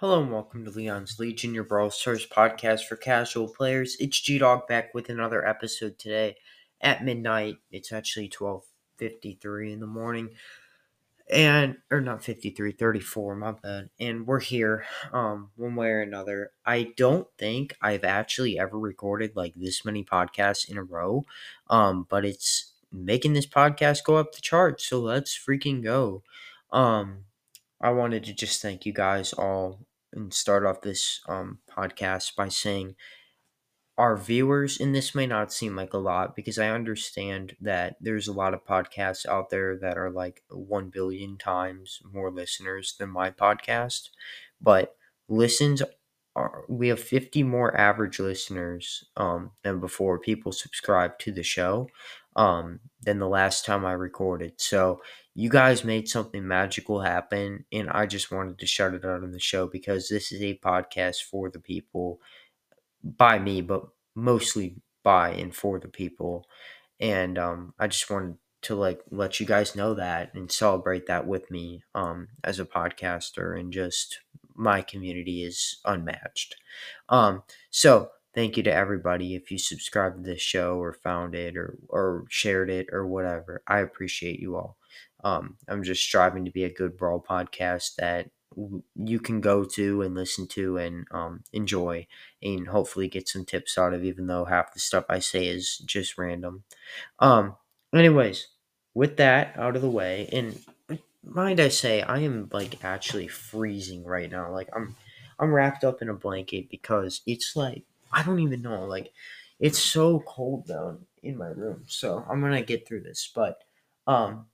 Hello and welcome to Leon's Legion, your Brawl Stars podcast for casual players. It's G Dog back with another episode today at midnight. It's actually twelve fifty three in the morning, and or not 53, 34, my bad. And we're here, um, one way or another. I don't think I've actually ever recorded like this many podcasts in a row, um, but it's making this podcast go up the charts. So let's freaking go. Um, I wanted to just thank you guys all and start off this um, podcast by saying our viewers, and this may not seem like a lot because I understand that there's a lot of podcasts out there that are like 1 billion times more listeners than my podcast, but listens are, we have 50 more average listeners um, than before people subscribe to the show um, than the last time I recorded. So you guys made something magical happen, and I just wanted to shout it out on the show because this is a podcast for the people, by me, but mostly by and for the people. And um, I just wanted to like let you guys know that and celebrate that with me um, as a podcaster and just my community is unmatched. Um, so thank you to everybody if you subscribed to this show or found it or or shared it or whatever. I appreciate you all. Um, I'm just striving to be a good brawl podcast that you can go to and listen to and um, enjoy and hopefully get some tips out of even though half the stuff i say is just random. Um anyways with that out of the way and mind i say i am like actually freezing right now like i'm i'm wrapped up in a blanket because it's like i don't even know like it's so cold down in my room so i'm gonna get through this but um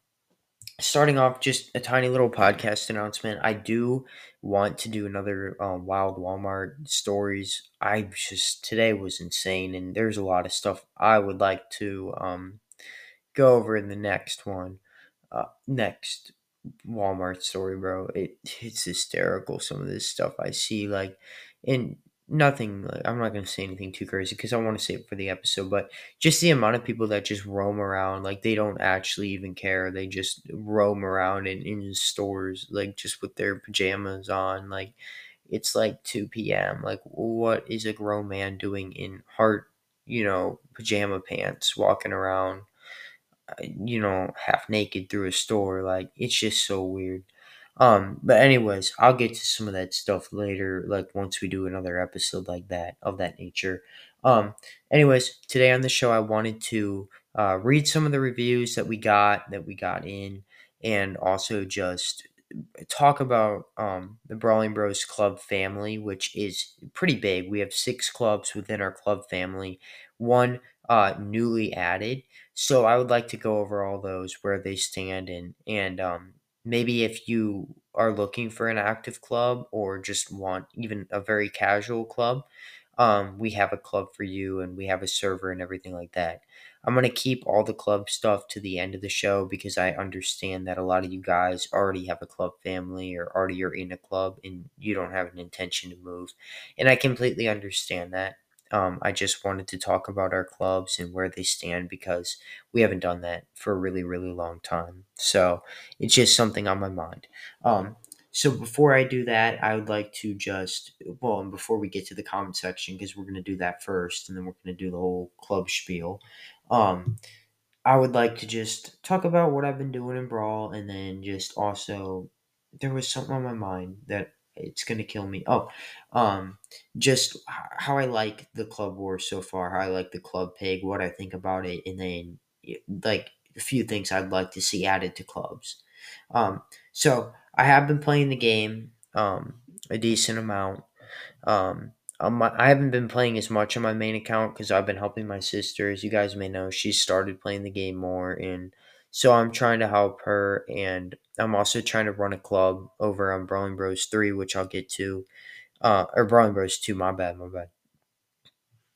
starting off just a tiny little podcast announcement. I do want to do another um, wild walmart stories. I just today was insane and there's a lot of stuff i would like to um, go over in the next one uh, next walmart story bro. It, it's hysterical some of this stuff i see like and nothing i'm not going to say anything too crazy because i want to save it for the episode but just the amount of people that just roam around like they don't actually even care they just roam around in, in stores like just with their pajamas on like it's like 2 p.m like what is a grown man doing in heart you know pajama pants walking around uh, you know half naked through a store? Like it's just so weird um, but anyways, I'll get to some of that stuff later, like once we do another episode like that of that nature. Um, anyways, today on the show, I wanted to uh, read some of the reviews that we got that we got in, and also just talk about um, the Brawling Bros Club family, which is pretty big. We have six clubs within our club family, one uh, newly added. So I would like to go over all those where they stand and and um, maybe if you are looking for an active club or just want even a very casual club, um, we have a club for you and we have a server and everything like that. I'm going to keep all the club stuff to the end of the show because I understand that a lot of you guys already have a club family or already are in a club and you don't have an intention to move. And I completely understand that. Um, I just wanted to talk about our clubs and where they stand because we haven't done that for a really, really long time. So it's just something on my mind. Um, so before I do that, I would like to just well, and before we get to the comment section, because we're going to do that first, and then we're going to do the whole club spiel. Um, I would like to just talk about what I've been doing in Brawl, and then just also there was something on my mind that it's gonna kill me. Oh, um, just how I like the Club War so far. How I like the Club Pig. What I think about it, and then like a few things I'd like to see added to clubs. Um, so I have been playing the game um, a decent amount. Um, um, I haven't been playing as much on my main account because I've been helping my sister. As you guys may know, she started playing the game more, and so I'm trying to help her. And I'm also trying to run a club over on Brawling Bros 3, which I'll get to. Uh, or Brawling Bros 2, my bad, my bad.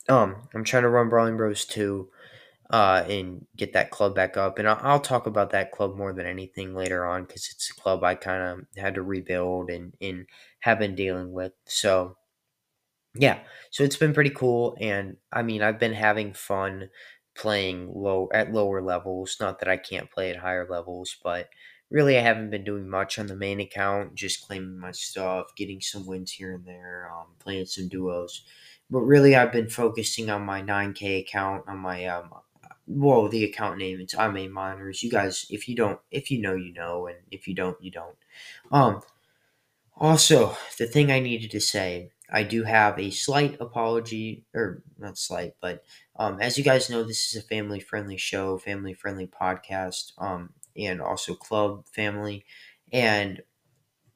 Um, I'm trying to run Brawling Bros 2 uh, and get that club back up. And I'll, I'll talk about that club more than anything later on because it's a club I kind of had to rebuild and, and have been dealing with. So, yeah, so it's been pretty cool. And I mean, I've been having fun playing low at lower levels. Not that I can't play at higher levels, but really, I haven't been doing much on the main account, just claiming my stuff, getting some wins here and there, um, playing some duos. But really, I've been focusing on my 9K account, on my um, well, the account name it's I Main Miners. You guys, if you don't, if you know, you know, and if you don't, you don't. Um, also, the thing I needed to say, I do have a slight apology, or not slight, but um, as you guys know, this is a family friendly show, family friendly podcast, um, and also club family. And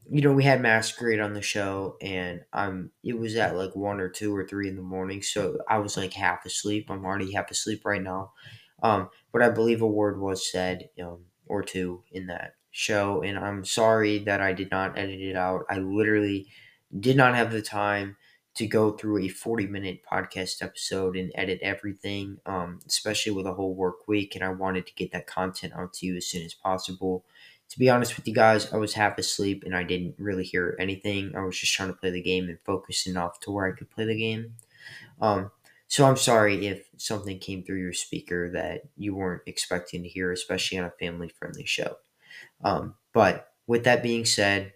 you know, we had Masquerade on the show, and I'm it was at like one or two or three in the morning, so I was like half asleep. I'm already half asleep right now. Um, but I believe a word was said, um, or two in that show, and I'm sorry that I did not edit it out. I literally did not have the time to go through a 40 minute podcast episode and edit everything, um, especially with a whole work week. And I wanted to get that content out to you as soon as possible. To be honest with you guys, I was half asleep and I didn't really hear anything. I was just trying to play the game and focus enough to where I could play the game. Um, so I'm sorry if something came through your speaker that you weren't expecting to hear, especially on a family friendly show. Um, but with that being said,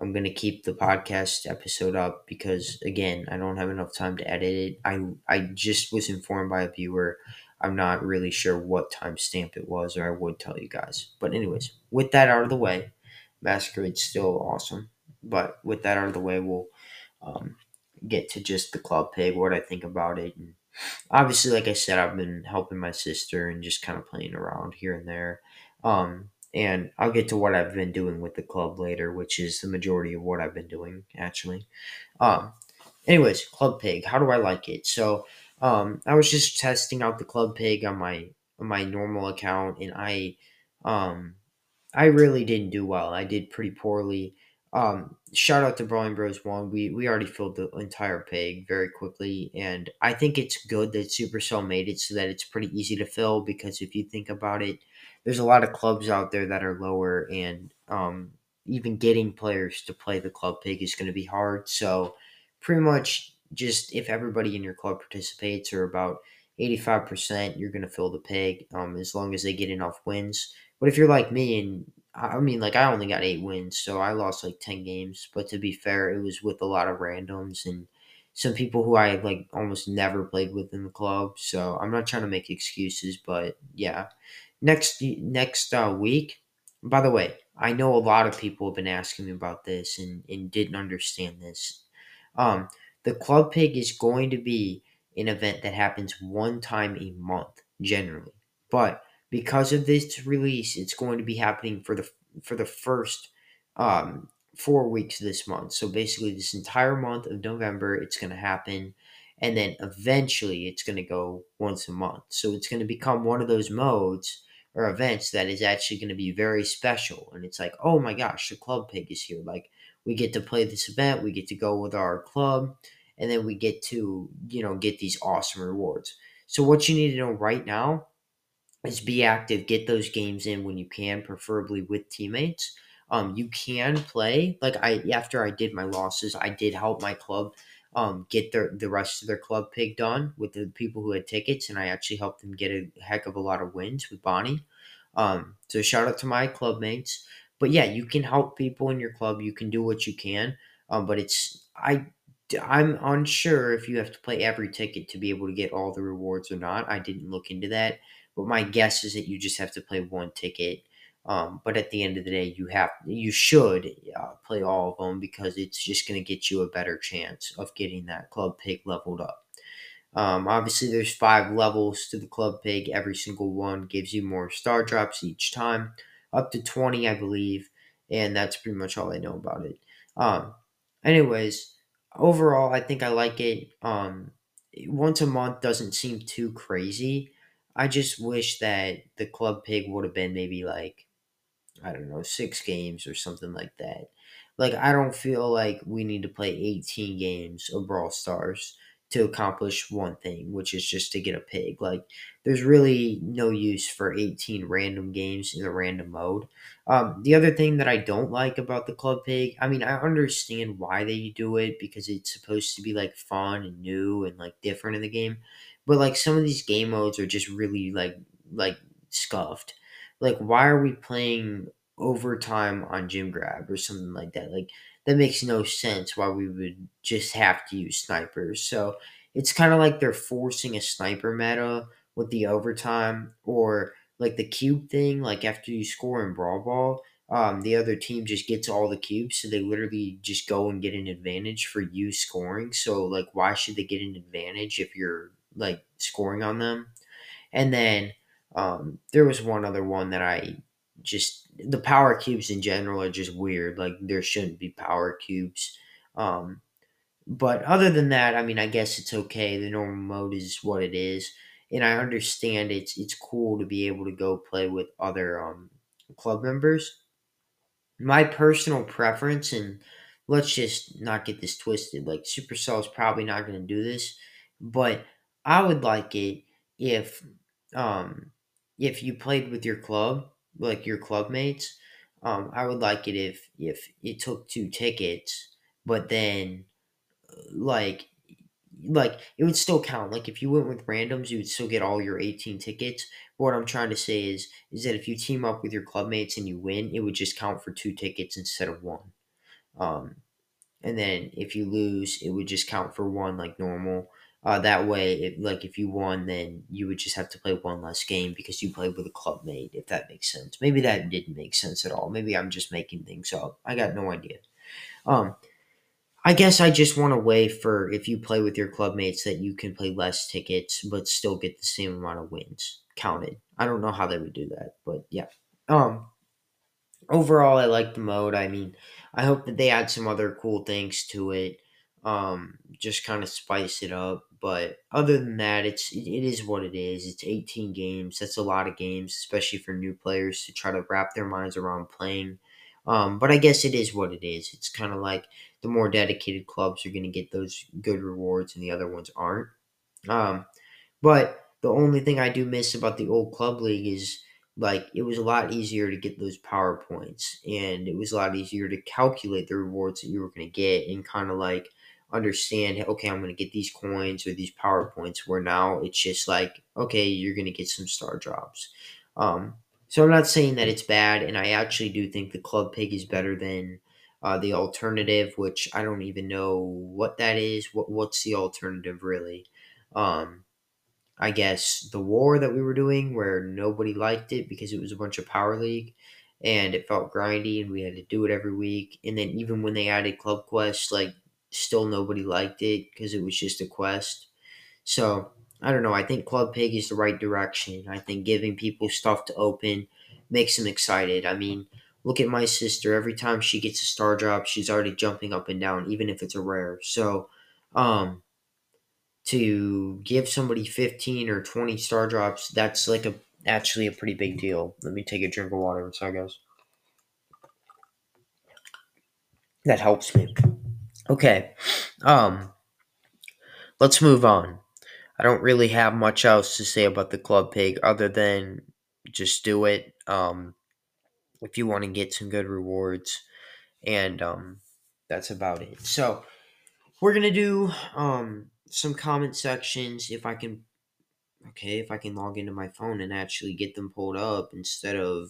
I'm gonna keep the podcast episode up because again, I don't have enough time to edit it. I I just was informed by a viewer. I'm not really sure what timestamp it was, or I would tell you guys. But anyways, with that out of the way, Masquerade's still awesome. But with that out of the way, we'll um, get to just the club pig, what I think about it, and obviously, like I said, I've been helping my sister and just kind of playing around here and there. Um, and I'll get to what I've been doing with the club later, which is the majority of what I've been doing actually. Um, anyways, Club Pig, how do I like it? So, um, I was just testing out the Club Pig on my on my normal account, and I, um, I really didn't do well. I did pretty poorly. Um, shout out to Brawling Bros One. We we already filled the entire pig very quickly, and I think it's good that Supercell made it so that it's pretty easy to fill. Because if you think about it, there's a lot of clubs out there that are lower, and um, even getting players to play the club pig is going to be hard. So pretty much just if everybody in your club participates, or about eighty five percent, you're going to fill the pig. Um, as long as they get enough wins. But if you're like me and I mean, like I only got eight wins, so I lost like ten games. But to be fair, it was with a lot of randoms and some people who I like almost never played with in the club. So I'm not trying to make excuses, but yeah. Next next uh, week. By the way, I know a lot of people have been asking me about this and, and didn't understand this. Um, the club pig is going to be an event that happens one time a month generally, but because of this release, it's going to be happening for the for the first um, four weeks this month. So basically, this entire month of November, it's going to happen, and then eventually, it's going to go once a month. So it's going to become one of those modes or events that is actually going to be very special. And it's like, oh my gosh, the club pig is here. Like we get to play this event, we get to go with our club, and then we get to you know get these awesome rewards. So what you need to know right now is be active, get those games in when you can, preferably with teammates. Um, you can play like I after I did my losses, I did help my club um, get their the rest of their club pig on with the people who had tickets, and I actually helped them get a heck of a lot of wins with Bonnie. Um, so shout out to my club mates. But yeah, you can help people in your club. You can do what you can. Um, but it's I I'm unsure if you have to play every ticket to be able to get all the rewards or not. I didn't look into that. But my guess is that you just have to play one ticket. Um, but at the end of the day, you have you should uh, play all of them because it's just going to get you a better chance of getting that club pig leveled up. Um, obviously, there's five levels to the club pig. Every single one gives you more star drops each time, up to twenty, I believe, and that's pretty much all I know about it. Um, anyways, overall, I think I like it. Um, once a month doesn't seem too crazy. I just wish that the club pig would have been maybe like I don't know, six games or something like that. Like I don't feel like we need to play 18 games of Brawl Stars to accomplish one thing, which is just to get a pig. Like there's really no use for 18 random games in a random mode. Um, the other thing that I don't like about the club pig, I mean, I understand why they do it because it's supposed to be like fun and new and like different in the game. But like some of these game modes are just really like like scuffed. Like why are we playing overtime on Gem Grab or something like that. Like that makes no sense why we would just have to use snipers. So it's kind of like they're forcing a sniper meta with the overtime or like the cube thing. Like after you score in Brawl Ball, um, the other team just gets all the cubes, so they literally just go and get an advantage for you scoring. So like, why should they get an advantage if you're like scoring on them? And then um, there was one other one that I just the power cubes in general are just weird. Like there shouldn't be power cubes. Um, but other than that, I mean, I guess it's okay. The normal mode is what it is, and I understand it's it's cool to be able to go play with other um, club members. My personal preference, and let's just not get this twisted. Like Supercell is probably not going to do this, but I would like it if um, if you played with your club, like your club mates. Um, I would like it if if it took two tickets, but then like like it would still count. Like if you went with randoms, you would still get all your 18 tickets. But what I'm trying to say is is that if you team up with your clubmates and you win, it would just count for two tickets instead of one. Um, and then if you lose, it would just count for one like normal. Uh, that way, like if you won, then you would just have to play one less game because you played with a clubmate. If that makes sense. Maybe that didn't make sense at all. Maybe I'm just making things up. I got no idea. Um, I guess I just want a way for if you play with your clubmates that you can play less tickets but still get the same amount of wins counted. I don't know how they would do that, but yeah. Um overall I like the mode. I mean, I hope that they add some other cool things to it. Um just kind of spice it up, but other than that, it's it, is what it is. It's 18 games. That's a lot of games, especially for new players to try to wrap their minds around playing um, but I guess it is what it is. It's kind of like the more dedicated clubs are going to get those good rewards and the other ones aren't. Um, but the only thing I do miss about the old club league is like it was a lot easier to get those power points and it was a lot easier to calculate the rewards that you were going to get and kind of like understand okay i'm going to get these coins or these power points where now it's just like okay you're going to get some star drops um, so I'm not saying that it's bad, and I actually do think the Club Pig is better than uh, the alternative, which I don't even know what that is. What what's the alternative really? Um, I guess the war that we were doing, where nobody liked it because it was a bunch of power league, and it felt grindy, and we had to do it every week. And then even when they added Club Quest, like still nobody liked it because it was just a quest. So I don't know. I think Club Pig is the right direction. I think giving people stuff to open makes them excited. I mean, look at my sister. Every time she gets a star drop, she's already jumping up and down, even if it's a rare. So, um, to give somebody 15 or 20 star drops, that's like a actually a pretty big deal. Let me take a drink of water. Sorry, guys. That helps me. Okay. Um, let's move on. I don't really have much else to say about the club pig other than just do it um, if you want to get some good rewards, and um, that's about it. So we're gonna do um, some comment sections if I can. Okay, if I can log into my phone and actually get them pulled up instead of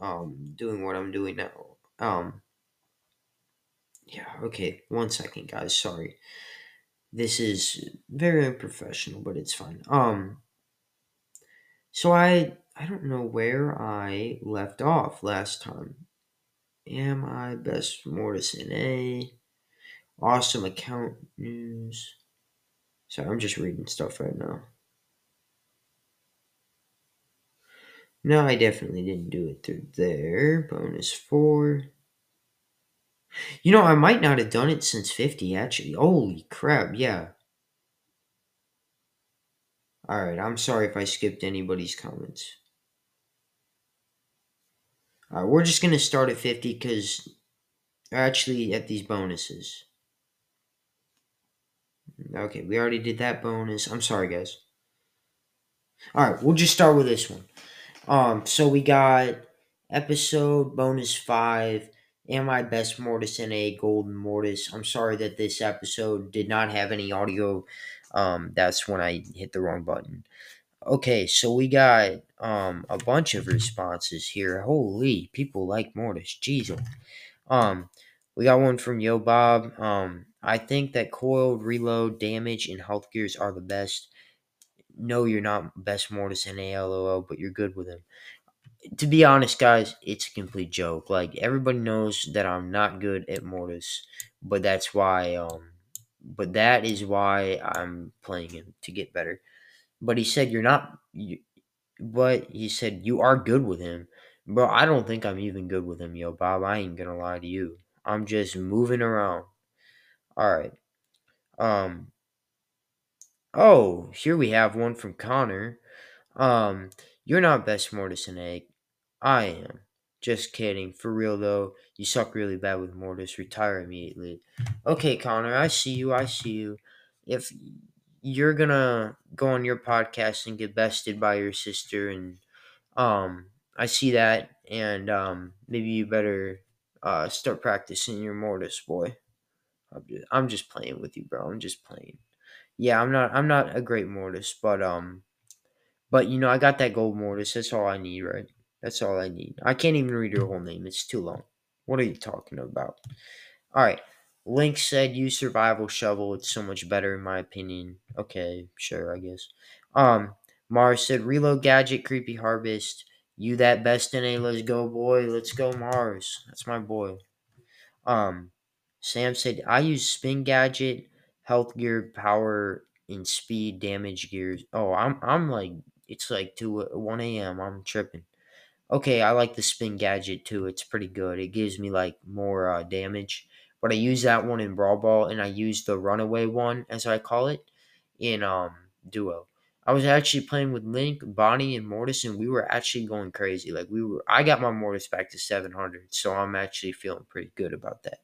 um, doing what I'm doing now. Um, yeah. Okay. One second, guys. Sorry. This is very unprofessional, but it's fine. Um so I I don't know where I left off last time. Am I best Mortis in A? Awesome account news. Sorry, I'm just reading stuff right now. No, I definitely didn't do it through there. Bonus four. You know, I might not have done it since 50, actually. Holy crap, yeah. Alright, I'm sorry if I skipped anybody's comments. Alright, we're just going to start at 50 because actually at these bonuses. Okay, we already did that bonus. I'm sorry, guys. Alright, we'll just start with this one. Um, so we got episode bonus 5 Am I Best Mortis in a Golden Mortis? I'm sorry that this episode did not have any audio. Um, that's when I hit the wrong button. Okay, so we got um a bunch of responses here. Holy, people like Mortis. Jesus. Um, we got one from Yo Bob. Um, I think that coiled reload, damage, and health gears are the best. No, you're not best Mortis in a ALOL, but you're good with him. To be honest, guys, it's a complete joke. Like everybody knows that I'm not good at Mortis, but that's why um but that is why I'm playing him to get better. But he said you're not you, but he said you are good with him. Bro, I don't think I'm even good with him, yo, Bob. I ain't gonna lie to you. I'm just moving around. Alright. Um Oh, here we have one from Connor. Um, you're not best Mortis and Egg. I am. Just kidding. For real though, you suck really bad with Mortis. Retire immediately. Okay, Connor, I see you. I see you. If you're gonna go on your podcast and get bested by your sister and um I see that and um maybe you better uh start practicing your Mortis, boy. I'm just, I'm just playing with you, bro. I'm just playing. Yeah, I'm not I'm not a great Mortis, but um but you know, I got that gold Mortis. That's all I need, right? That's all I need. I can't even read your whole name. It's too long. What are you talking about? All right. Link said use survival shovel. It's so much better in my opinion. Okay, sure, I guess. Um Mars said reload gadget creepy harvest. You that best in a let's go boy. Let's go Mars. That's my boy. Um Sam said I use spin gadget, health gear, power, and speed damage gears. Oh, I'm I'm like it's like two one a.m. I'm tripping. Okay, I like the spin gadget too. It's pretty good. It gives me like more uh, damage. But I use that one in Brawl Ball, and I use the runaway one, as I call it, in um Duo. I was actually playing with Link, Bonnie, and Mortis, and we were actually going crazy. Like we were, I got my Mortis back to 700, so I'm actually feeling pretty good about that.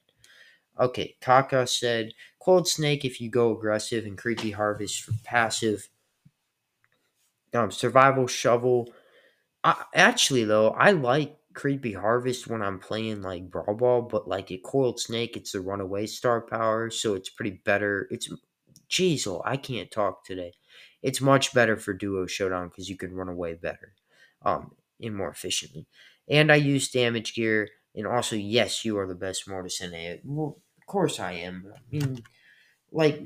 Okay, Kaka said, Coiled Snake if you go aggressive, and Creepy Harvest for passive. Um, survival Shovel. I, actually, though, I like Creepy Harvest when I'm playing like Brawl Ball, but like a Coiled Snake, it's a runaway star power, so it's pretty better. It's, jeez, oh, I can't talk today. It's much better for Duo Showdown because you can run away better, um, and more efficiently. And I use damage gear and also, yes, you are the best Mortis in. Well, of course I am. I mean, like,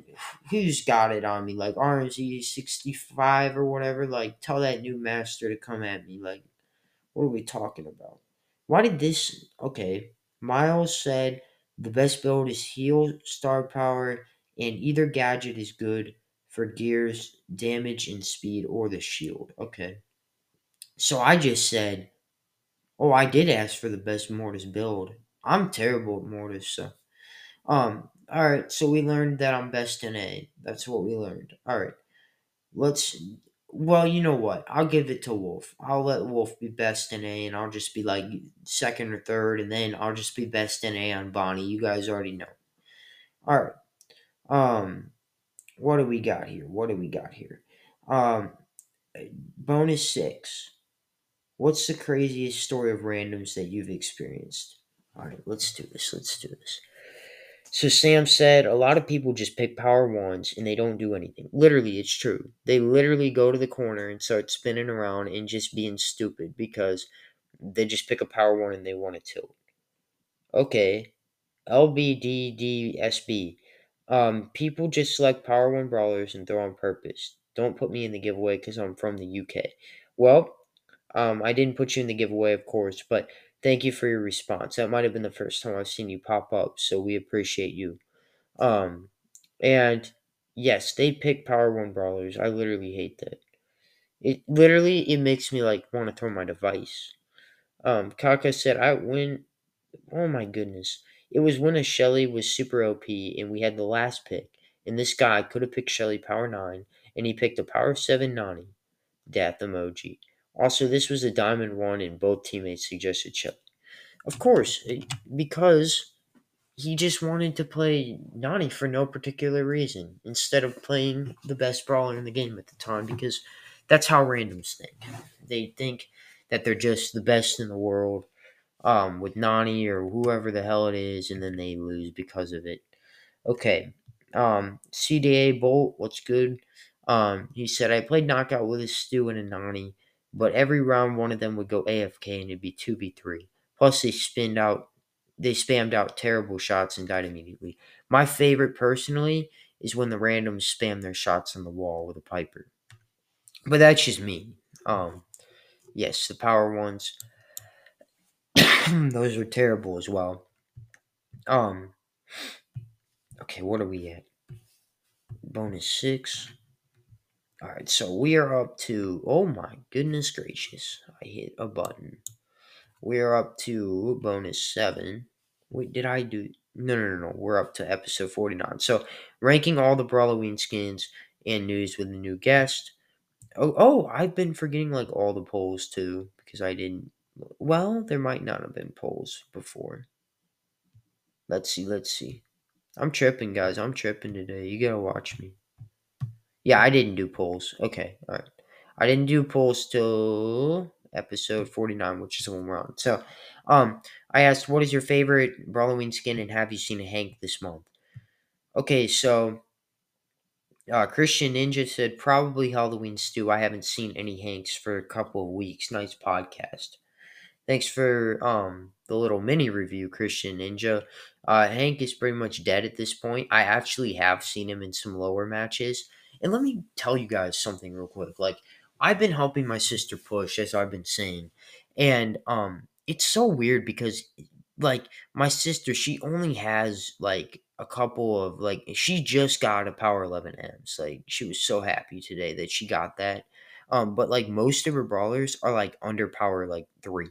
who's got it on me? Like, RMZ65 or whatever? Like, tell that new master to come at me. Like, what are we talking about? Why did this. Okay, Miles said the best build is heal, star power, and either gadget is good for gears, damage, and speed, or the shield. Okay. So I just said Oh, I did ask for the best Mortis build. I'm terrible at Mortis, so. Um, alright, so we learned that I'm best in A. That's what we learned. Alright. Let's well, you know what? I'll give it to Wolf. I'll let Wolf be best in A and I'll just be like second or third, and then I'll just be best in A on Bonnie. You guys already know. Alright. Um what do we got here? What do we got here? Um bonus six. What's the craziest story of randoms that you've experienced? All right, let's do this. Let's do this. So Sam said a lot of people just pick power ones and they don't do anything. Literally, it's true. They literally go to the corner and start spinning around and just being stupid because they just pick a power one and they want to tilt. Okay. LBDDSB. Um, people just select power one brawlers and throw on purpose. Don't put me in the giveaway because I'm from the UK. Well, um, I didn't put you in the giveaway, of course, but thank you for your response. That might have been the first time I've seen you pop up, so we appreciate you. Um, and yes, they pick Power One brawlers. I literally hate that. It literally it makes me like want to throw my device. Um, Kaka said I win. Oh my goodness! It was when a Shelly was super OP and we had the last pick, and this guy could have picked Shelly Power Nine, and he picked a Power Seven Nani. Death emoji. Also, this was a diamond one, and both teammates suggested Shelly. Of course, eh, because he just wanted to play Nani for no particular reason instead of playing the best brawler in the game at the time, because that's how randoms think. They think that they're just the best in the world um, with Nani or whoever the hell it is, and then they lose because of it. Okay. Um, CDA Bolt, what's good? Um, he said, I played knockout with a Stu and a Nani, but every round one of them would go AFK and it'd be 2v3. Plus, they spinned out, they spammed out terrible shots and died immediately. My favorite, personally, is when the randoms spam their shots on the wall with a Piper. But that's just me. Um, yes, the power ones, those were terrible as well. Um, okay, what are we at? Bonus six. All right, so we are up to, oh my goodness gracious, I hit a button. We are up to bonus seven. Wait, did I do? No, no, no, no. We're up to episode 49. So, ranking all the Brawloween skins and news with a new guest. Oh, oh, I've been forgetting like all the polls too because I didn't. Well, there might not have been polls before. Let's see, let's see. I'm tripping, guys. I'm tripping today. You gotta watch me. Yeah, I didn't do polls. Okay, all right. I didn't do polls till episode 49, which is the one we're on. So, um, I asked, what is your favorite Halloween skin and have you seen a Hank this month? Okay, so uh, Christian Ninja said probably Halloween Stu. I haven't seen any Hanks for a couple of weeks. Nice podcast. Thanks for um the little mini review, Christian Ninja. Uh, Hank is pretty much dead at this point. I actually have seen him in some lower matches. And let me tell you guys something real quick. Like I've been helping my sister push, as I've been saying, and um, it's so weird because like my sister, she only has like a couple of like she just got a power 11 Emz. Like she was so happy today that she got that. Um, but like most of her brawlers are like under power like three.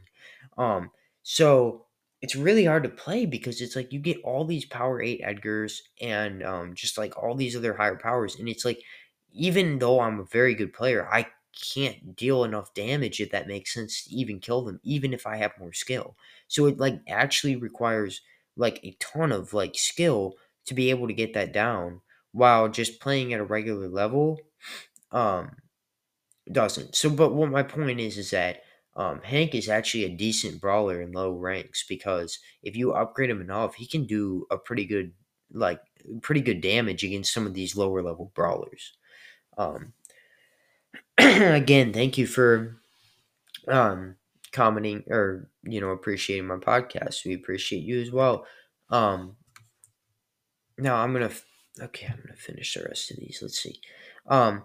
Um, so it's really hard to play because it's like you get all these power eight Edgars and um just like all these other higher powers, and it's like even though I'm a very good player, I can't deal enough damage if that makes sense to even kill them, even if I have more skill. So it like actually requires like a ton of like skill to be able to get that down while just playing at a regular level um doesn't. So but what my point is is that um, Hank is actually a decent brawler in low ranks because if you upgrade him enough, he can do a pretty good like pretty good damage against some of these lower level brawlers. Um, again, thank you for um, commenting or you know appreciating my podcast. We appreciate you as well. Um, now I'm gonna okay. I'm gonna finish the rest of these. Let's see. Um,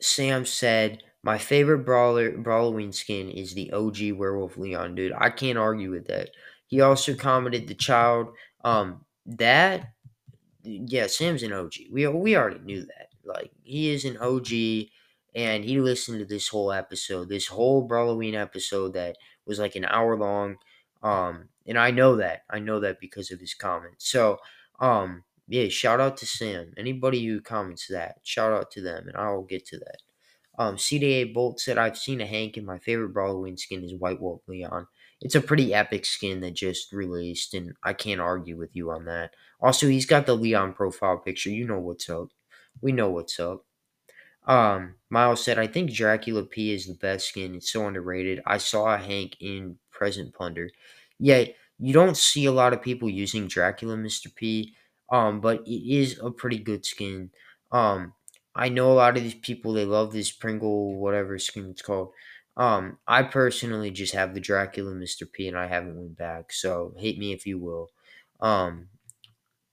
Sam said my favorite brawler Brawloween skin is the OG Werewolf Leon, dude. I can't argue with that. He also commented the child. Um, that yeah, Sam's an OG. We we already knew that. Like he is an OG, and he listened to this whole episode, this whole Halloween episode that was like an hour long. Um, and I know that I know that because of his comments. So, um, yeah, shout out to Sam. Anybody who comments that, shout out to them, and I will get to that. Um, CDA Bolt said, I've seen a Hank, and my favorite Halloween skin is White Wolf Leon. It's a pretty epic skin that just released, and I can't argue with you on that. Also, he's got the Leon profile picture. You know what's up. We know what's up. Um, Miles said, I think Dracula P is the best skin. It's so underrated. I saw a Hank in Present Plunder. Yet, you don't see a lot of people using Dracula Mr. P. Um, but it is a pretty good skin. Um, I know a lot of these people they love this Pringle whatever skin it's called. Um, I personally just have the Dracula Mr. P and I haven't went back, so hate me if you will. Um,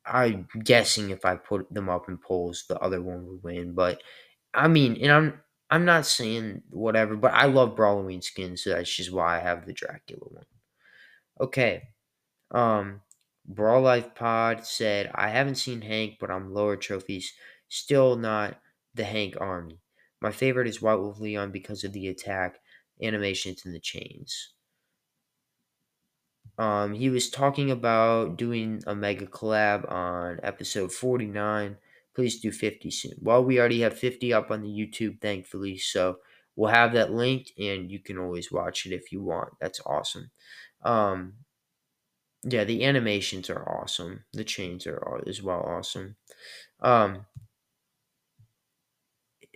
I'm guessing if I put them up in polls, the other one would win. But I mean, and I'm I'm not saying whatever, but I love Brawloween skins, so that's just why I have the Dracula one. Okay. Um Brawl Life Pod said, I haven't seen Hank, but I'm lower trophies. Still not the Hank army. My favorite is White Wolf Leon because of the attack, animations, and the chains. Um, he was talking about doing a mega collab on episode 49. Please do 50 soon. Well, we already have 50 up on the YouTube, thankfully. So we'll have that linked and you can always watch it if you want. That's awesome. Um, yeah, the animations are awesome. The chains are as well awesome. Um,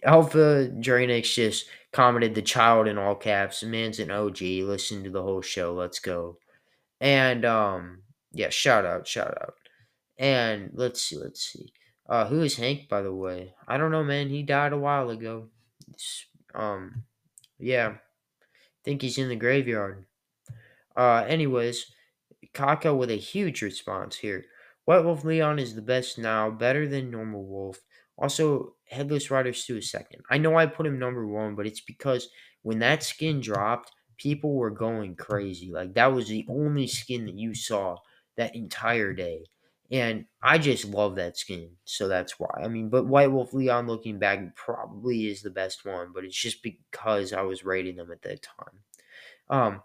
Alpha Draenix just commented the child in all caps. Man's an OG. Listen to the whole show. Let's go. And um, yeah, shout out, shout out. And let's see, let's see. Uh, who is Hank, by the way? I don't know, man. He died a while ago. It's, um, yeah, think he's in the graveyard. Uh, anyways, Kaka with a huge response here. White Wolf Leon is the best now, better than Normal Wolf. Also, Headless Rider Stu is second. I know I put him number one, but it's because when that skin dropped, people were going crazy. Like that was the only skin that you saw that entire day. And I just love that skin. So that's why. I mean, but White Wolf Leon looking back probably is the best one, but it's just because I was rating them at that time. Um,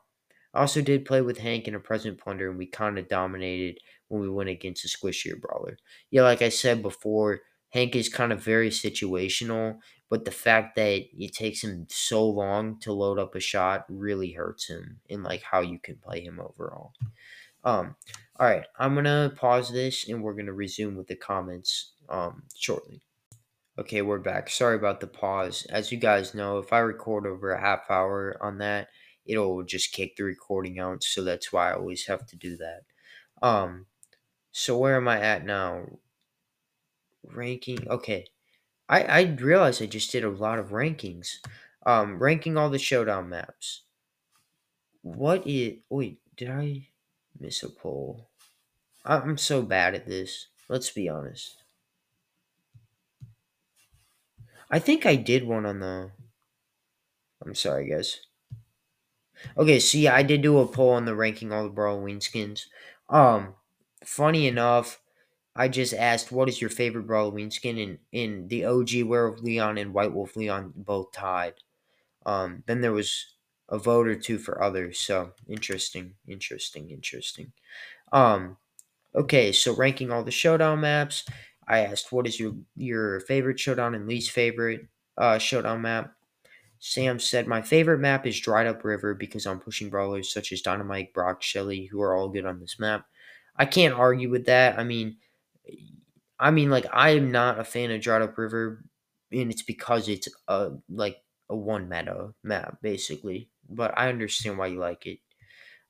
also did play with Hank in a present plunder, and we kind of dominated when we went against a squishier brawler. Yeah, like I said before, Hank is kind of very situational, but the fact that it takes him so long to load up a shot really hurts him in like how you can play him overall. Um, all right, I'm gonna pause this and we're gonna resume with the comments um shortly. Okay, we're back. Sorry about the pause. As you guys know, if I record over a half hour on that, it'll just kick the recording out, so that's why I always have to do that. Um, so where am I at now? Ranking. Okay, I I realized I just did a lot of rankings. Um, ranking all the showdown maps. What is? Wait, did I miss a poll? I'm so bad at this. Let's be honest. I think I did one on the. I'm sorry, guys. Okay, so yeah, I did do a poll on the ranking all the Brawloween skins. Um, funny enough, I just asked what is your favorite Brawloween skin, and in the OG Werewolf Leon and White Wolf Leon both tied. Um, then there was a vote or two for others. So interesting, interesting, interesting. Um, okay, so ranking all the showdown maps. I asked what is your your favorite showdown and least favorite uh, showdown map. Sam said, My favorite map is Dried Up River because I'm pushing brawlers such as Dynamite, Brock, Shelly, who are all good on this map. I can't argue with that. I mean, I mean, like, I am not a fan of Dried Up River, and it's because it's a, like, a one meta map, basically. But I understand why you like it.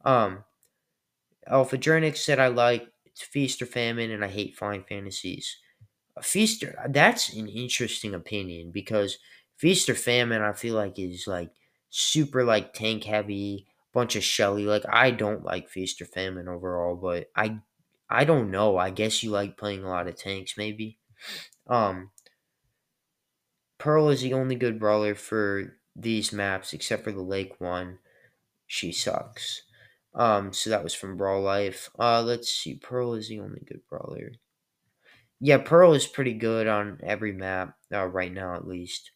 Um, Alpha Drenix said, I like Feast or Famine, and I hate Flying Fantasies. A Feaster, that's an interesting opinion because Feast or Famine, I feel like is like super like tank heavy, bunch of Shelly. Like I don't like Feast or Famine overall, but I I don't know. I guess you like playing a lot of tanks, maybe. Um, Pearl is the only good brawler for these maps, except for the Lake one. She sucks. Um, so that was from Brawl Life. Uh, let's see. Pearl is the only good brawler. Yeah, Pearl is pretty good on every map uh, right now, at least.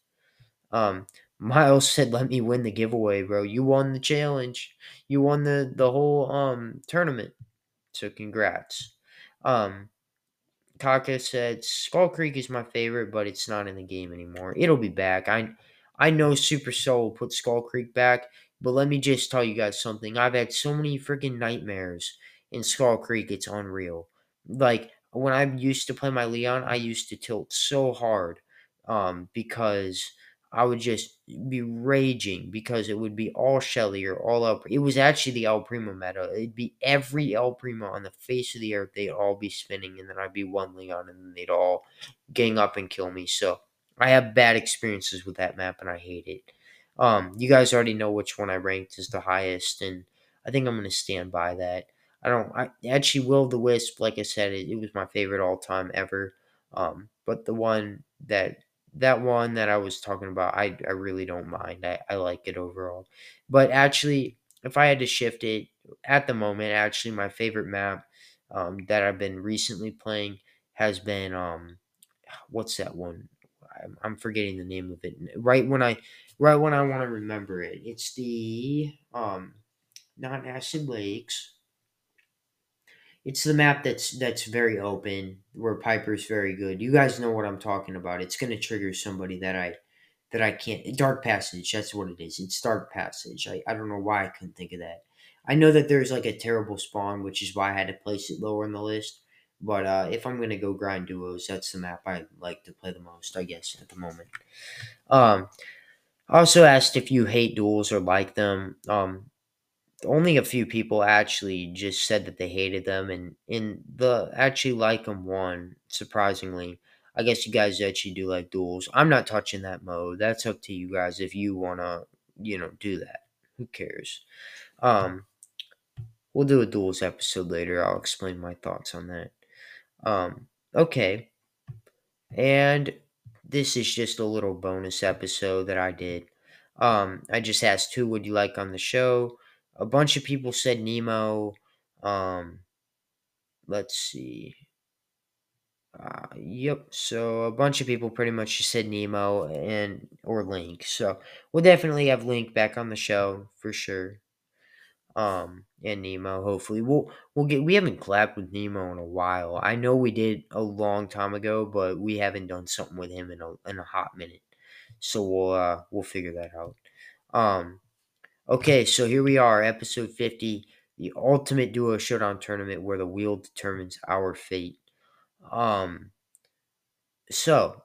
Um, Miles said, "Let me win the giveaway, bro. You won the challenge. You won the the whole um tournament. So congrats." Um, Kaka said, "Skull Creek is my favorite, but it's not in the game anymore. It'll be back. I I know Supercell will put Skull Creek back, but let me just tell you guys something. I've had so many freaking nightmares in Skull Creek. It's unreal. Like when I used to play my Leon, I used to tilt so hard, um, because." I would just be raging because it would be all Shelly or all El. It was actually the El Primo meta. It'd be every El Primo on the face of the earth. They'd all be spinning, and then I'd be one Leon, and they'd all gang up and kill me. So I have bad experiences with that map, and I hate it. Um, you guys already know which one I ranked as the highest, and I think I'm gonna stand by that. I don't. I actually Will the Wisp, like I said, it, it was my favorite all time ever. Um, but the one that that one that I was talking about, I, I really don't mind. I, I like it overall. But actually, if I had to shift it at the moment, actually, my favorite map um, that I've been recently playing has been um, what's that one? I'm, I'm forgetting the name of it. Right when I right when I want to remember it, it's the um, not Acid Lakes. It's the map that's that's very open where Piper's very good. You guys know what I'm talking about. It's gonna trigger somebody that I that I can't Dark Passage, that's what it is. It's Dark Passage. I, I don't know why I couldn't think of that. I know that there's like a terrible spawn, which is why I had to place it lower in the list. But uh, if I'm gonna go grind duos, that's the map I like to play the most, I guess, at the moment. Um also asked if you hate duels or like them. Um only a few people actually just said that they hated them and in the actually like them one surprisingly I guess you guys actually do like duels. I'm not touching that mode. That's up to you guys if you wanna, you know, do that. Who cares? Um, we'll do a duels episode later. I'll explain my thoughts on that. Um, okay. And this is just a little bonus episode that I did. Um, I just asked who would you like on the show. A bunch of people said Nemo. Um, let's see. Uh, yep. So a bunch of people pretty much just said Nemo and or Link. So we'll definitely have Link back on the show for sure. Um, and Nemo. Hopefully, we'll we'll get. We haven't collabed with Nemo in a while. I know we did a long time ago, but we haven't done something with him in a in a hot minute. So we'll uh we'll figure that out. Um, okay. So here we are, episode fifty, the ultimate duo showdown tournament where the wheel determines our fate. Um, so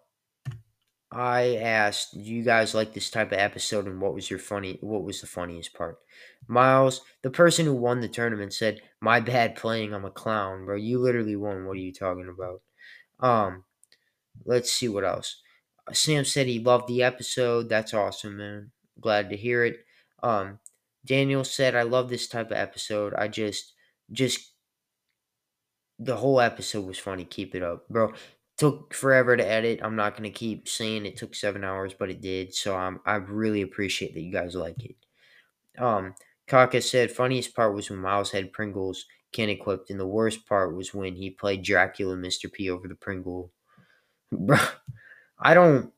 I asked, "Do you guys like this type of episode?" And what was your funny? What was the funniest part? Miles, the person who won the tournament, said, "My bad playing. I'm a clown, bro. You literally won. What are you talking about?" Um, let's see what else. Sam said he loved the episode. That's awesome, man. Glad to hear it. Um, Daniel said, "I love this type of episode. I just, just." The whole episode was funny. Keep it up, bro took forever to edit. I'm not gonna keep saying it took seven hours, but it did. So I'm I really appreciate that you guys like it. Um, Kaka said funniest part was when Miles had Pringles can equipped, and the worst part was when he played Dracula Mr. P over the Pringle. Bro, I don't.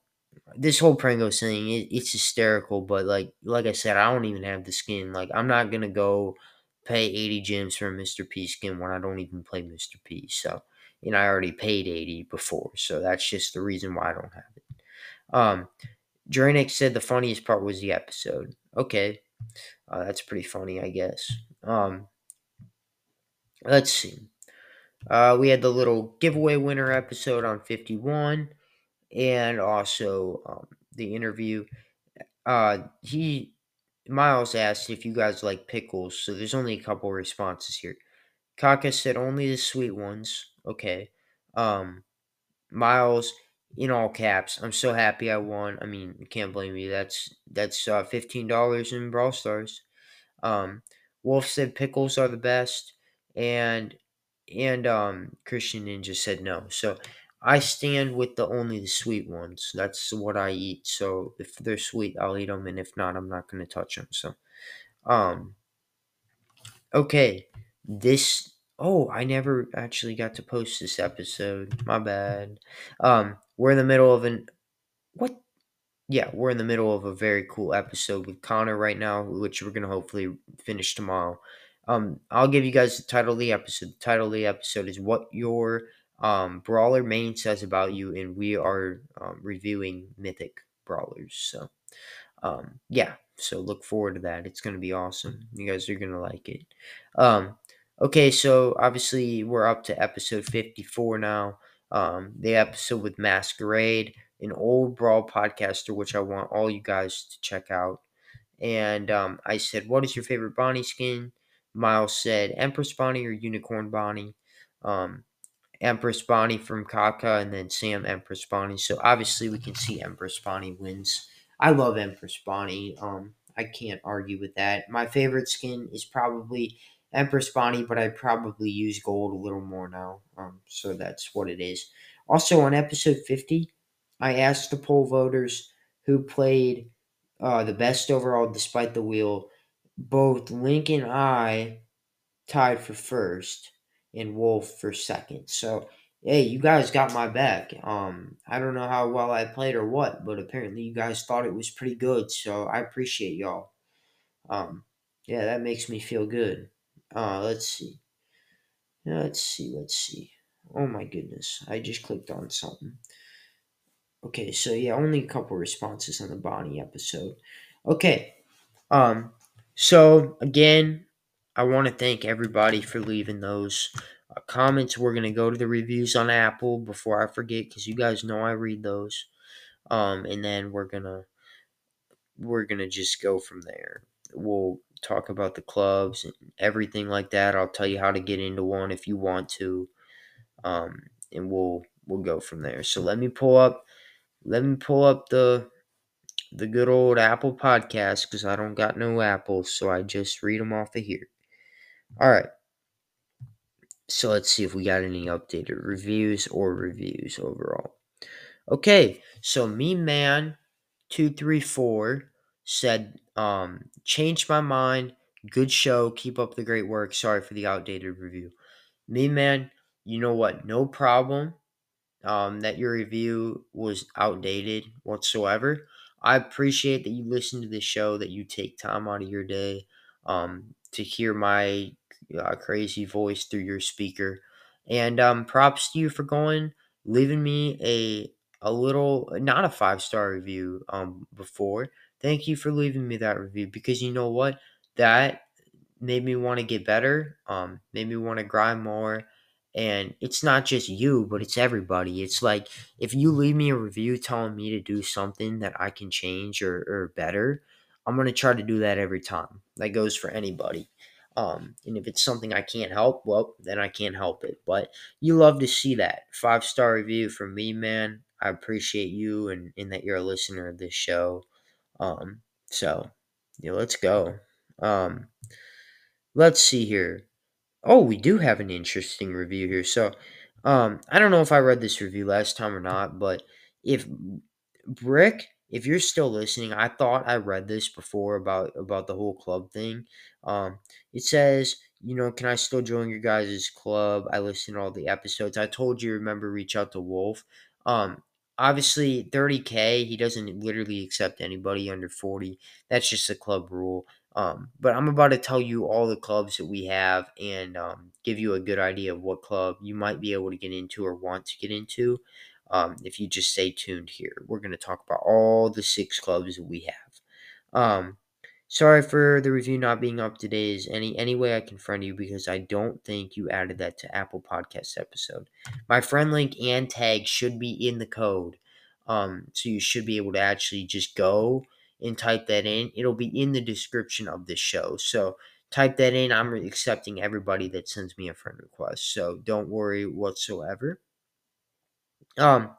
This whole Pringles thing, it, it's hysterical. But like, like I said, I don't even have the skin. Like, I'm not gonna go pay 80 gems for a Mr. P skin when I don't even play Mr. P. So and I already paid 80 before, so that's just the reason why I don't have it. Um, Dranik said the funniest part was the episode. Okay, uh, that's pretty funny, I guess. Um, let's see. Uh, we had the little giveaway winner episode on 51, and also um, the interview. Uh, he Miles asked if you guys like pickles, so there's only a couple responses here. Kaka said only the sweet ones. Okay. Um, Miles in all caps. I'm so happy I won. I mean, you can't blame me. That's that's uh, fifteen dollars in Brawl Stars. Um, Wolf said pickles are the best, and and um, Christian Ninja said no. So I stand with the only the sweet ones. That's what I eat. So if they're sweet, I'll eat them, and if not, I'm not gonna touch them. So, um, okay, this Oh, I never actually got to post this episode. My bad. Um, we're in the middle of an what? Yeah, we're in the middle of a very cool episode with Connor right now, which we're gonna hopefully finish tomorrow. Um, I'll give you guys the title of the episode. The title of the episode is "What Your um, Brawler Main Says About You," and we are um, reviewing Mythic Brawlers. So, um, yeah. So look forward to that. It's gonna be awesome. You guys are gonna like it. Um, Okay, so obviously we're up to episode 54 now. Um, the episode with Masquerade, an old Brawl podcaster, which I want all you guys to check out. And um, I said, What is your favorite Bonnie skin? Miles said, Empress Bonnie or Unicorn Bonnie. Um, Empress Bonnie from Kaka, and then Sam Empress Bonnie. So obviously we can see Empress Bonnie wins. I love Empress Bonnie. Um, I can't argue with that. My favorite skin is probably Empress Bonnie, but I probably use gold a little more now. Um, so that's what it is. Also, on episode 50, I asked the poll voters who played uh, the best overall despite the wheel. Both Link and I tied for first, and Wolf for second. So, hey, you guys got my back. Um, I don't know how well I played or what, but apparently you guys thought it was pretty good. So I appreciate y'all. Um, yeah, that makes me feel good. Uh, let's see. Let's see, let's see. Oh my goodness, I just clicked on something. Okay, so yeah, only a couple responses on the Bonnie episode. Okay, um, so again, I want to thank everybody for leaving those uh, comments. We're gonna go to the reviews on Apple before I forget, because you guys know I read those. Um, and then we're gonna we're gonna just go from there. We'll talk about the clubs and everything like that. I'll tell you how to get into one if you want to. Um, and we'll we'll go from there. So let me pull up let me pull up the the good old Apple podcast because I don't got no apples, so I just read them off of here. All right. So let's see if we got any updated reviews or reviews overall. Okay, so me man two three four said, um, changed my mind. Good show. Keep up the great work. Sorry for the outdated review. Me man, you know what? No problem. Um, that your review was outdated whatsoever. I appreciate that you listen to the show, that you take time out of your day um, to hear my uh, crazy voice through your speaker. And um, props to you for going, leaving me a a little, not a five star review um, before. Thank you for leaving me that review because you know what? That made me want to get better, um, made me want to grind more. And it's not just you, but it's everybody. It's like if you leave me a review telling me to do something that I can change or, or better, I'm gonna try to do that every time. That goes for anybody. Um, and if it's something I can't help, well, then I can't help it. But you love to see that five star review from me, man. I appreciate you and, and that you're a listener of this show. Um, so yeah, let's go. Um, let's see here. Oh, we do have an interesting review here. So, um, I don't know if I read this review last time or not, but if Brick, if you're still listening, I thought I read this before about about the whole club thing. Um, it says, you know, can I still join your guys' club? I listened to all the episodes. I told you, remember, reach out to Wolf. Um, obviously, 30k, he doesn't literally accept anybody under 40. That's just a club rule. Um, but I'm about to tell you all the clubs that we have and um, give you a good idea of what club you might be able to get into or want to get into. Um, if you just stay tuned here, we're going to talk about all the six clubs that we have. Sorry for the review not being up to date. Is any any way I can friend you because I don't think you added that to Apple Podcast episode. My friend link and tag should be in the code, um, so you should be able to actually just go and type that in. It'll be in the description of this show. So type that in. I'm accepting everybody that sends me a friend request. So don't worry whatsoever. Um,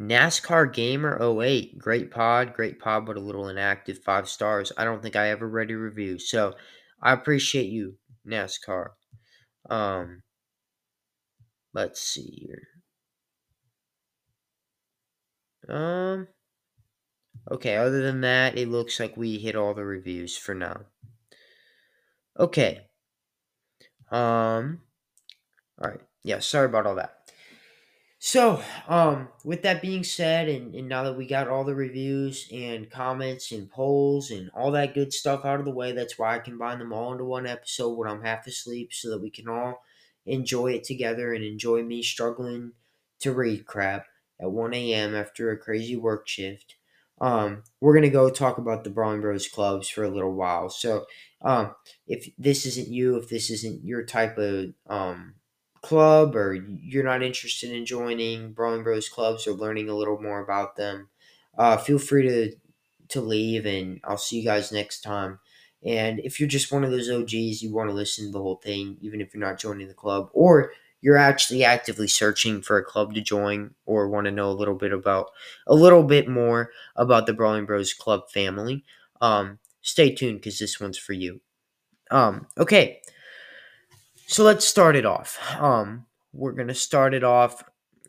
NASCAR Gamer 08, great pod, great pod, but a little inactive. Five stars. I don't think I ever read a review, so I appreciate you, NASCAR. Um, let's see here. Um, okay. Other than that, it looks like we hit all the reviews for now. Okay. Um. All right. Yeah. Sorry about all that. So, um, with that being said, and, and now that we got all the reviews and comments and polls and all that good stuff out of the way, that's why I combine them all into one episode when I'm half asleep so that we can all enjoy it together and enjoy me struggling to read crap at 1 a.m. after a crazy work shift. Um, we're gonna go talk about the Brawling Bros clubs for a little while. So, um, if this isn't you, if this isn't your type of um club or you're not interested in joining Brawling Bros clubs or learning a little more about them, uh, feel free to to leave and I'll see you guys next time. And if you're just one of those OGs, you want to listen to the whole thing, even if you're not joining the club, or you're actually actively searching for a club to join or want to know a little bit about a little bit more about the Brawling Bros Club family, um, stay tuned because this one's for you. Um, okay, so let's start it off. Um, we're gonna start it off.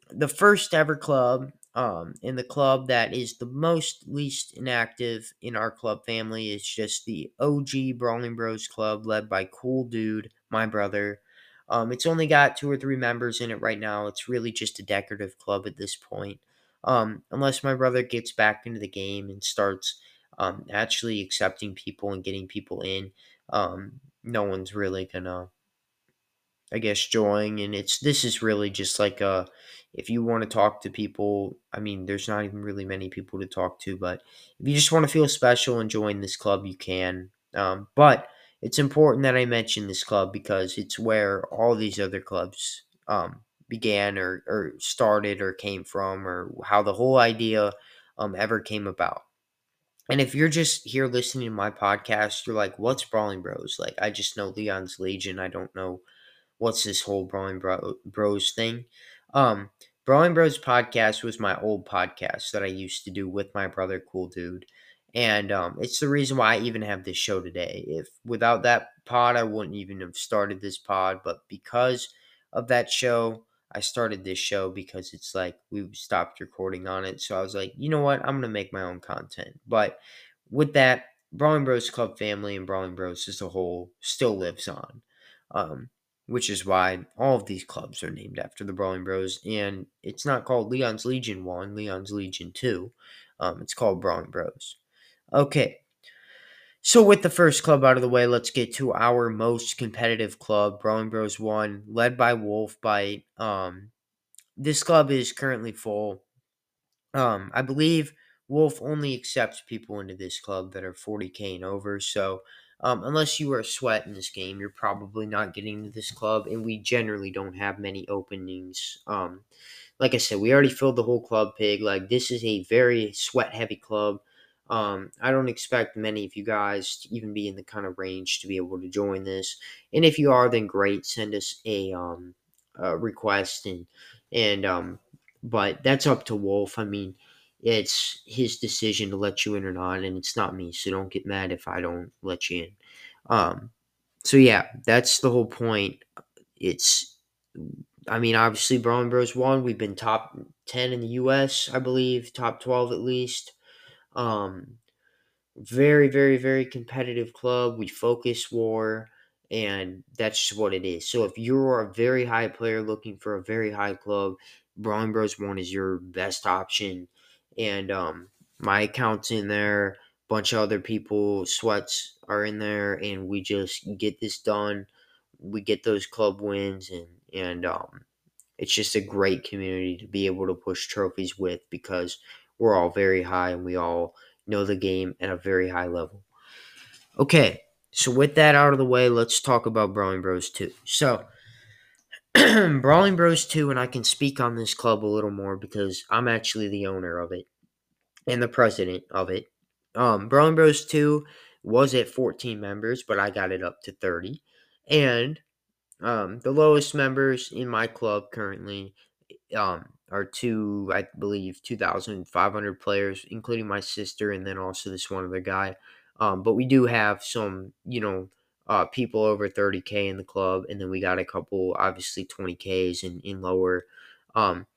The first ever club, um, in the club that is the most least inactive in our club family is just the OG Brawling Bros Club, led by Cool Dude, my brother. Um, it's only got two or three members in it right now. It's really just a decorative club at this point. Um, unless my brother gets back into the game and starts um, actually accepting people and getting people in, um, no one's really gonna I guess join and it's this is really just like a if you want to talk to people, I mean there's not even really many people to talk to, but if you just want to feel special and join this club, you can. Um, but it's important that I mention this club because it's where all these other clubs um, began or, or started or came from or how the whole idea um, ever came about. And if you're just here listening to my podcast, you're like, what's Brawling Bros? Like, I just know Leon's Legion. I don't know what's this whole Brawling Bro- Bros thing. Um, Brawling Bros podcast was my old podcast that I used to do with my brother, Cool Dude. And um, it's the reason why I even have this show today. If without that pod, I wouldn't even have started this pod. But because of that show, I started this show because it's like we stopped recording on it. So I was like, you know what? I'm going to make my own content. But with that, Brawling Bros Club family and Brawling Bros as a whole still lives on. Um, which is why all of these clubs are named after the Brawling Bros. And it's not called Leon's Legion 1, Leon's Legion 2. Um, it's called Brawling Bros. Okay. So, with the first club out of the way, let's get to our most competitive club, Brawling Bros 1, led by Wolf Bite. Um, this club is currently full. Um, I believe Wolf only accepts people into this club that are 40k and over. So, um, unless you are a sweat in this game, you're probably not getting into this club, and we generally don't have many openings. Um, like I said, we already filled the whole club pig. Like this is a very sweat heavy club. Um, I don't expect many of you guys to even be in the kind of range to be able to join this. And if you are, then great. Send us a, um, a request and and um, but that's up to Wolf. I mean, it's his decision to let you in or not, and it's not me. So don't get mad if I don't let you in. Um, so yeah, that's the whole point. It's, I mean, obviously, Brawling Bros One. We've been top ten in the U.S., I believe, top twelve at least. Um, very, very, very competitive club. We focus war, and that's just what it is. So if you're a very high player looking for a very high club, Brawling Bros One is your best option. And um, my account's in there. Bunch of other people, sweats are in there, and we just get this done. We get those club wins, and and um, it's just a great community to be able to push trophies with because we're all very high and we all know the game at a very high level. Okay, so with that out of the way, let's talk about Brawling Bros 2. So, Brawling Bros 2, and I can speak on this club a little more because I'm actually the owner of it and the president of it. Um, Brawling Bros 2 was at 14 members, but I got it up to 30. And um, the lowest members in my club currently um, are two, I believe, 2,500 players, including my sister and then also this one other guy. Um, but we do have some, you know, uh, people over 30K in the club. And then we got a couple, obviously, 20Ks in, in lower. Um,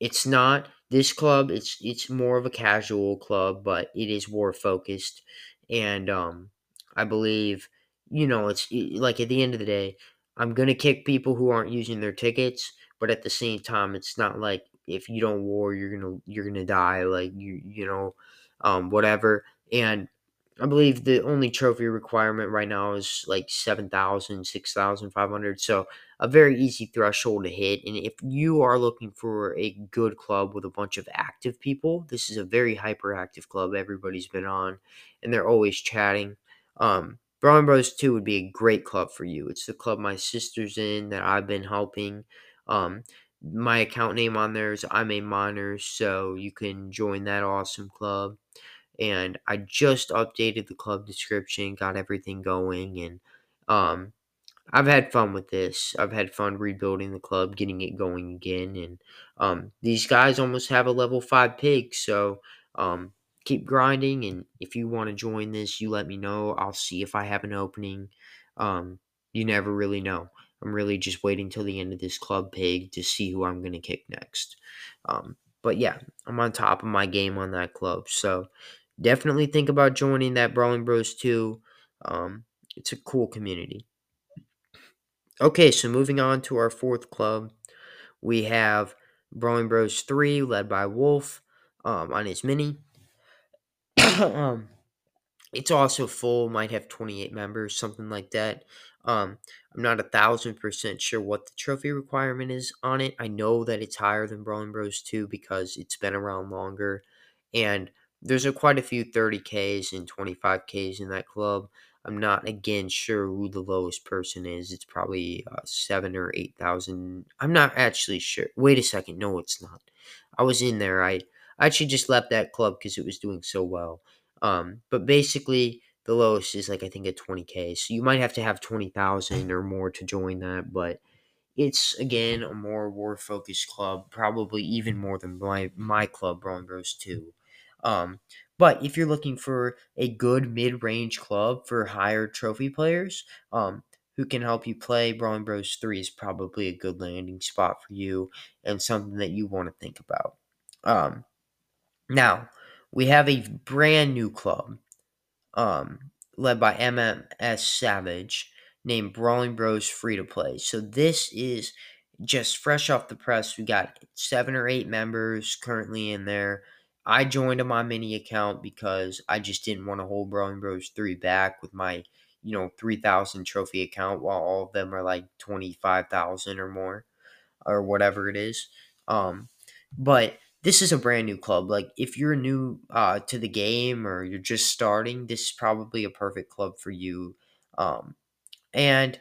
it's not this club. It's it's more of a casual club, but it is war focused, and um, I believe you know it's like at the end of the day, I'm gonna kick people who aren't using their tickets, but at the same time, it's not like if you don't war, you're gonna you're gonna die. Like you you know, um, whatever. And I believe the only trophy requirement right now is like 7,000, 6,500. So a very easy threshold to hit. And if you are looking for a good club with a bunch of active people, this is a very hyperactive club. Everybody's been on and they're always chatting. Um, Brawling Bros 2 would be a great club for you. It's the club my sister's in that I've been helping. Um, my account name on there is I'm a miner, so you can join that awesome club and I just updated the club description, got everything going, and um, I've had fun with this. I've had fun rebuilding the club, getting it going again, and um, these guys almost have a level five pig, so um, keep grinding. And if you want to join this, you let me know. I'll see if I have an opening. Um, you never really know. I'm really just waiting till the end of this club pig to see who I'm gonna kick next. Um, but yeah, I'm on top of my game on that club. So definitely think about joining that Brawling Bros 2. Um, it's a cool community. Okay, so moving on to our fourth club, we have Brawling Bros 3, led by Wolf um, on his mini. um, it's also full, might have 28 members, something like that. Um, I'm not a thousand percent sure what the trophy requirement is on it. I know that it's higher than Brawling Bros 2 because it's been around longer. And there's a quite a few 30Ks and 25Ks in that club. I'm not again sure who the lowest person is. It's probably uh, seven or eight thousand. I'm not actually sure. Wait a second. No, it's not. I was in there. I, I actually just left that club because it was doing so well. Um, but basically, the lowest is like I think at 20k. So you might have to have 20,000 or more to join that. But it's again a more war focused club, probably even more than my my club, Brawling Bros Two. Um, but if you're looking for a good mid range club for higher trophy players, um, who can help you play Brawling Bros 3 is probably a good landing spot for you and something that you want to think about. Um, now, we have a brand new club um, led by MMS Savage named Brawling Bros Free to Play. So this is just fresh off the press. We got seven or eight members currently in there. I joined my mini account because I just didn't want to hold Brawling Bros 3 back with my, you know, 3,000 trophy account while all of them are like 25,000 or more or whatever it is. Um, but this is a brand new club. Like if you're new uh, to the game or you're just starting, this is probably a perfect club for you. Um, and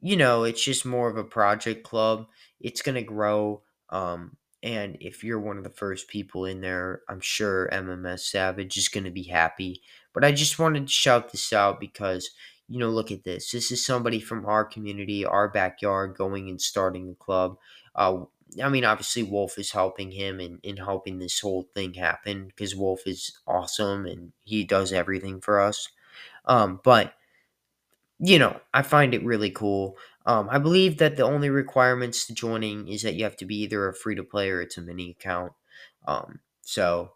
you know, it's just more of a project club. It's gonna grow. Um, and if you're one of the first people in there, I'm sure MMS Savage is gonna be happy. But I just wanted to shout this out because you know, look at this. This is somebody from our community, our backyard, going and starting a club. Uh, I mean, obviously, Wolf is helping him in, in helping this whole thing happen because Wolf is awesome and he does everything for us. Um, but you know, I find it really cool. Um, I believe that the only requirements to joining is that you have to be either a free to play or it's a mini account. Um, so,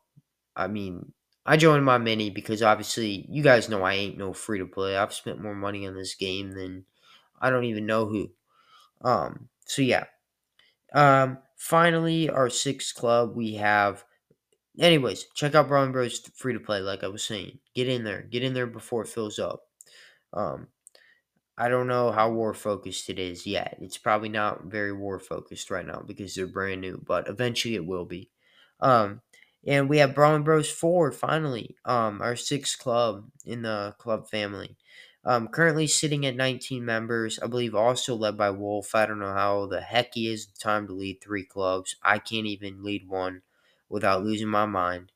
I mean, I joined my mini because obviously you guys know I ain't no free to play. I've spent more money on this game than I don't even know who. Um, so yeah. Um, finally, our sixth club we have. Anyways, check out Brawling Bros free to play. Like I was saying, get in there, get in there before it fills up. Um, I don't know how war focused it is yet. It's probably not very war focused right now because they're brand new, but eventually it will be. Um, and we have Brawling Bros 4 finally, um, our sixth club in the club family. Um, currently sitting at 19 members, I believe also led by Wolf. I don't know how the heck he is time to lead three clubs. I can't even lead one without losing my mind.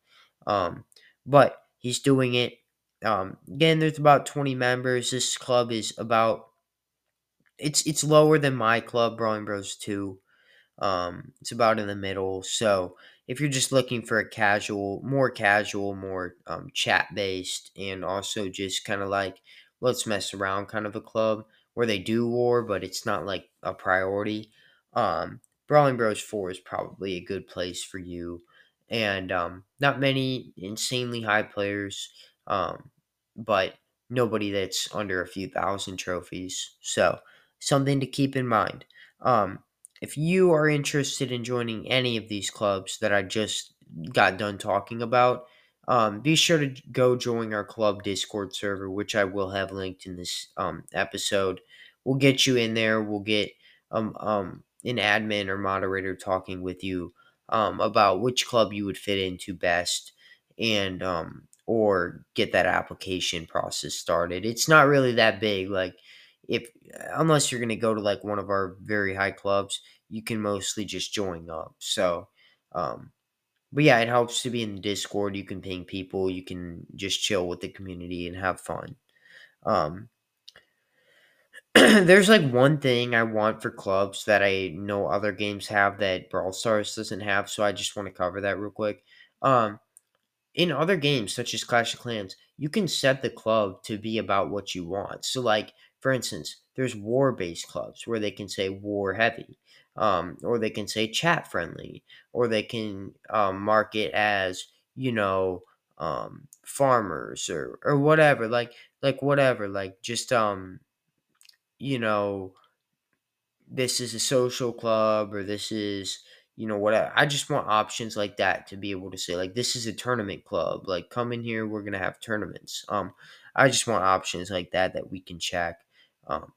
Um, but he's doing it. Um, again, there's about 20 members. This club is about it's it's lower than my club, Brawling Bros 2. Um, it's about in the middle. So if you're just looking for a casual, more casual, more um, chat based, and also just kind of like let's mess around kind of a club where they do war, but it's not like a priority. Um, Brawling Bros 4 is probably a good place for you. And um, not many insanely high players, um, but nobody that's under a few thousand trophies. So, something to keep in mind. Um, if you are interested in joining any of these clubs that I just got done talking about, um, be sure to go join our club Discord server, which I will have linked in this um, episode. We'll get you in there. We'll get um, um, an admin or moderator talking with you um, about which club you would fit into best and um, or get that application process started. It's not really that big. Like if unless you're going to go to like one of our very high clubs, you can mostly just join up. So, um, but yeah, it helps to be in the Discord. You can ping people. You can just chill with the community and have fun. Um, there's like one thing I want for clubs that I know other games have that Brawl Stars doesn't have, so I just want to cover that real quick. Um, in other games such as Clash of Clans, you can set the club to be about what you want. So, like for instance, there's war-based clubs where they can say war heavy, um, or they can say chat friendly, or they can um, mark it as you know um, farmers or or whatever, like like whatever, like just um you know this is a social club or this is you know what I just want options like that to be able to say like this is a tournament club like come in here we're gonna have tournaments. Um I just want options like that that we can check um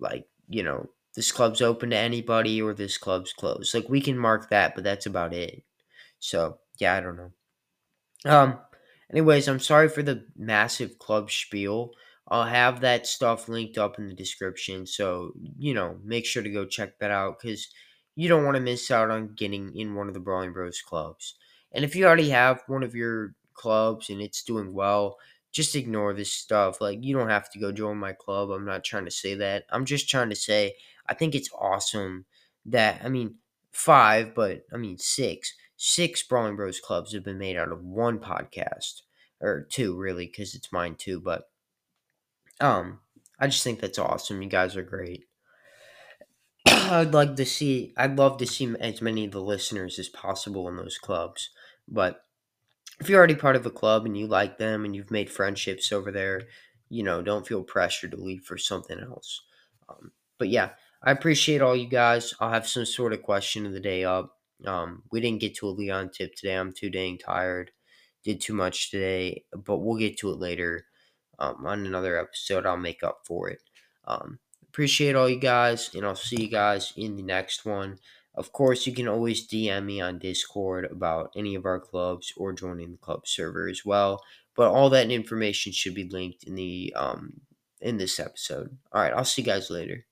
like you know this club's open to anybody or this club's closed. Like we can mark that but that's about it. So yeah I don't know. Um anyways I'm sorry for the massive club spiel. I'll have that stuff linked up in the description. So, you know, make sure to go check that out because you don't want to miss out on getting in one of the Brawling Bros clubs. And if you already have one of your clubs and it's doing well, just ignore this stuff. Like, you don't have to go join my club. I'm not trying to say that. I'm just trying to say I think it's awesome that, I mean, five, but I mean, six. Six Brawling Bros clubs have been made out of one podcast, or two, really, because it's mine too. But um, I just think that's awesome. You guys are great. I'd like to see. I'd love to see as many of the listeners as possible in those clubs. But if you're already part of a club and you like them and you've made friendships over there, you know, don't feel pressured to leave for something else. Um, but yeah, I appreciate all you guys. I'll have some sort of question of the day up. Um, we didn't get to a Leon tip today. I'm too dang tired. Did too much today, but we'll get to it later um, on another episode. I'll make up for it. Um, appreciate all you guys, and I'll see you guys in the next one. Of course, you can always DM me on Discord about any of our clubs or joining the club server as well. But all that information should be linked in the um in this episode. All right, I'll see you guys later.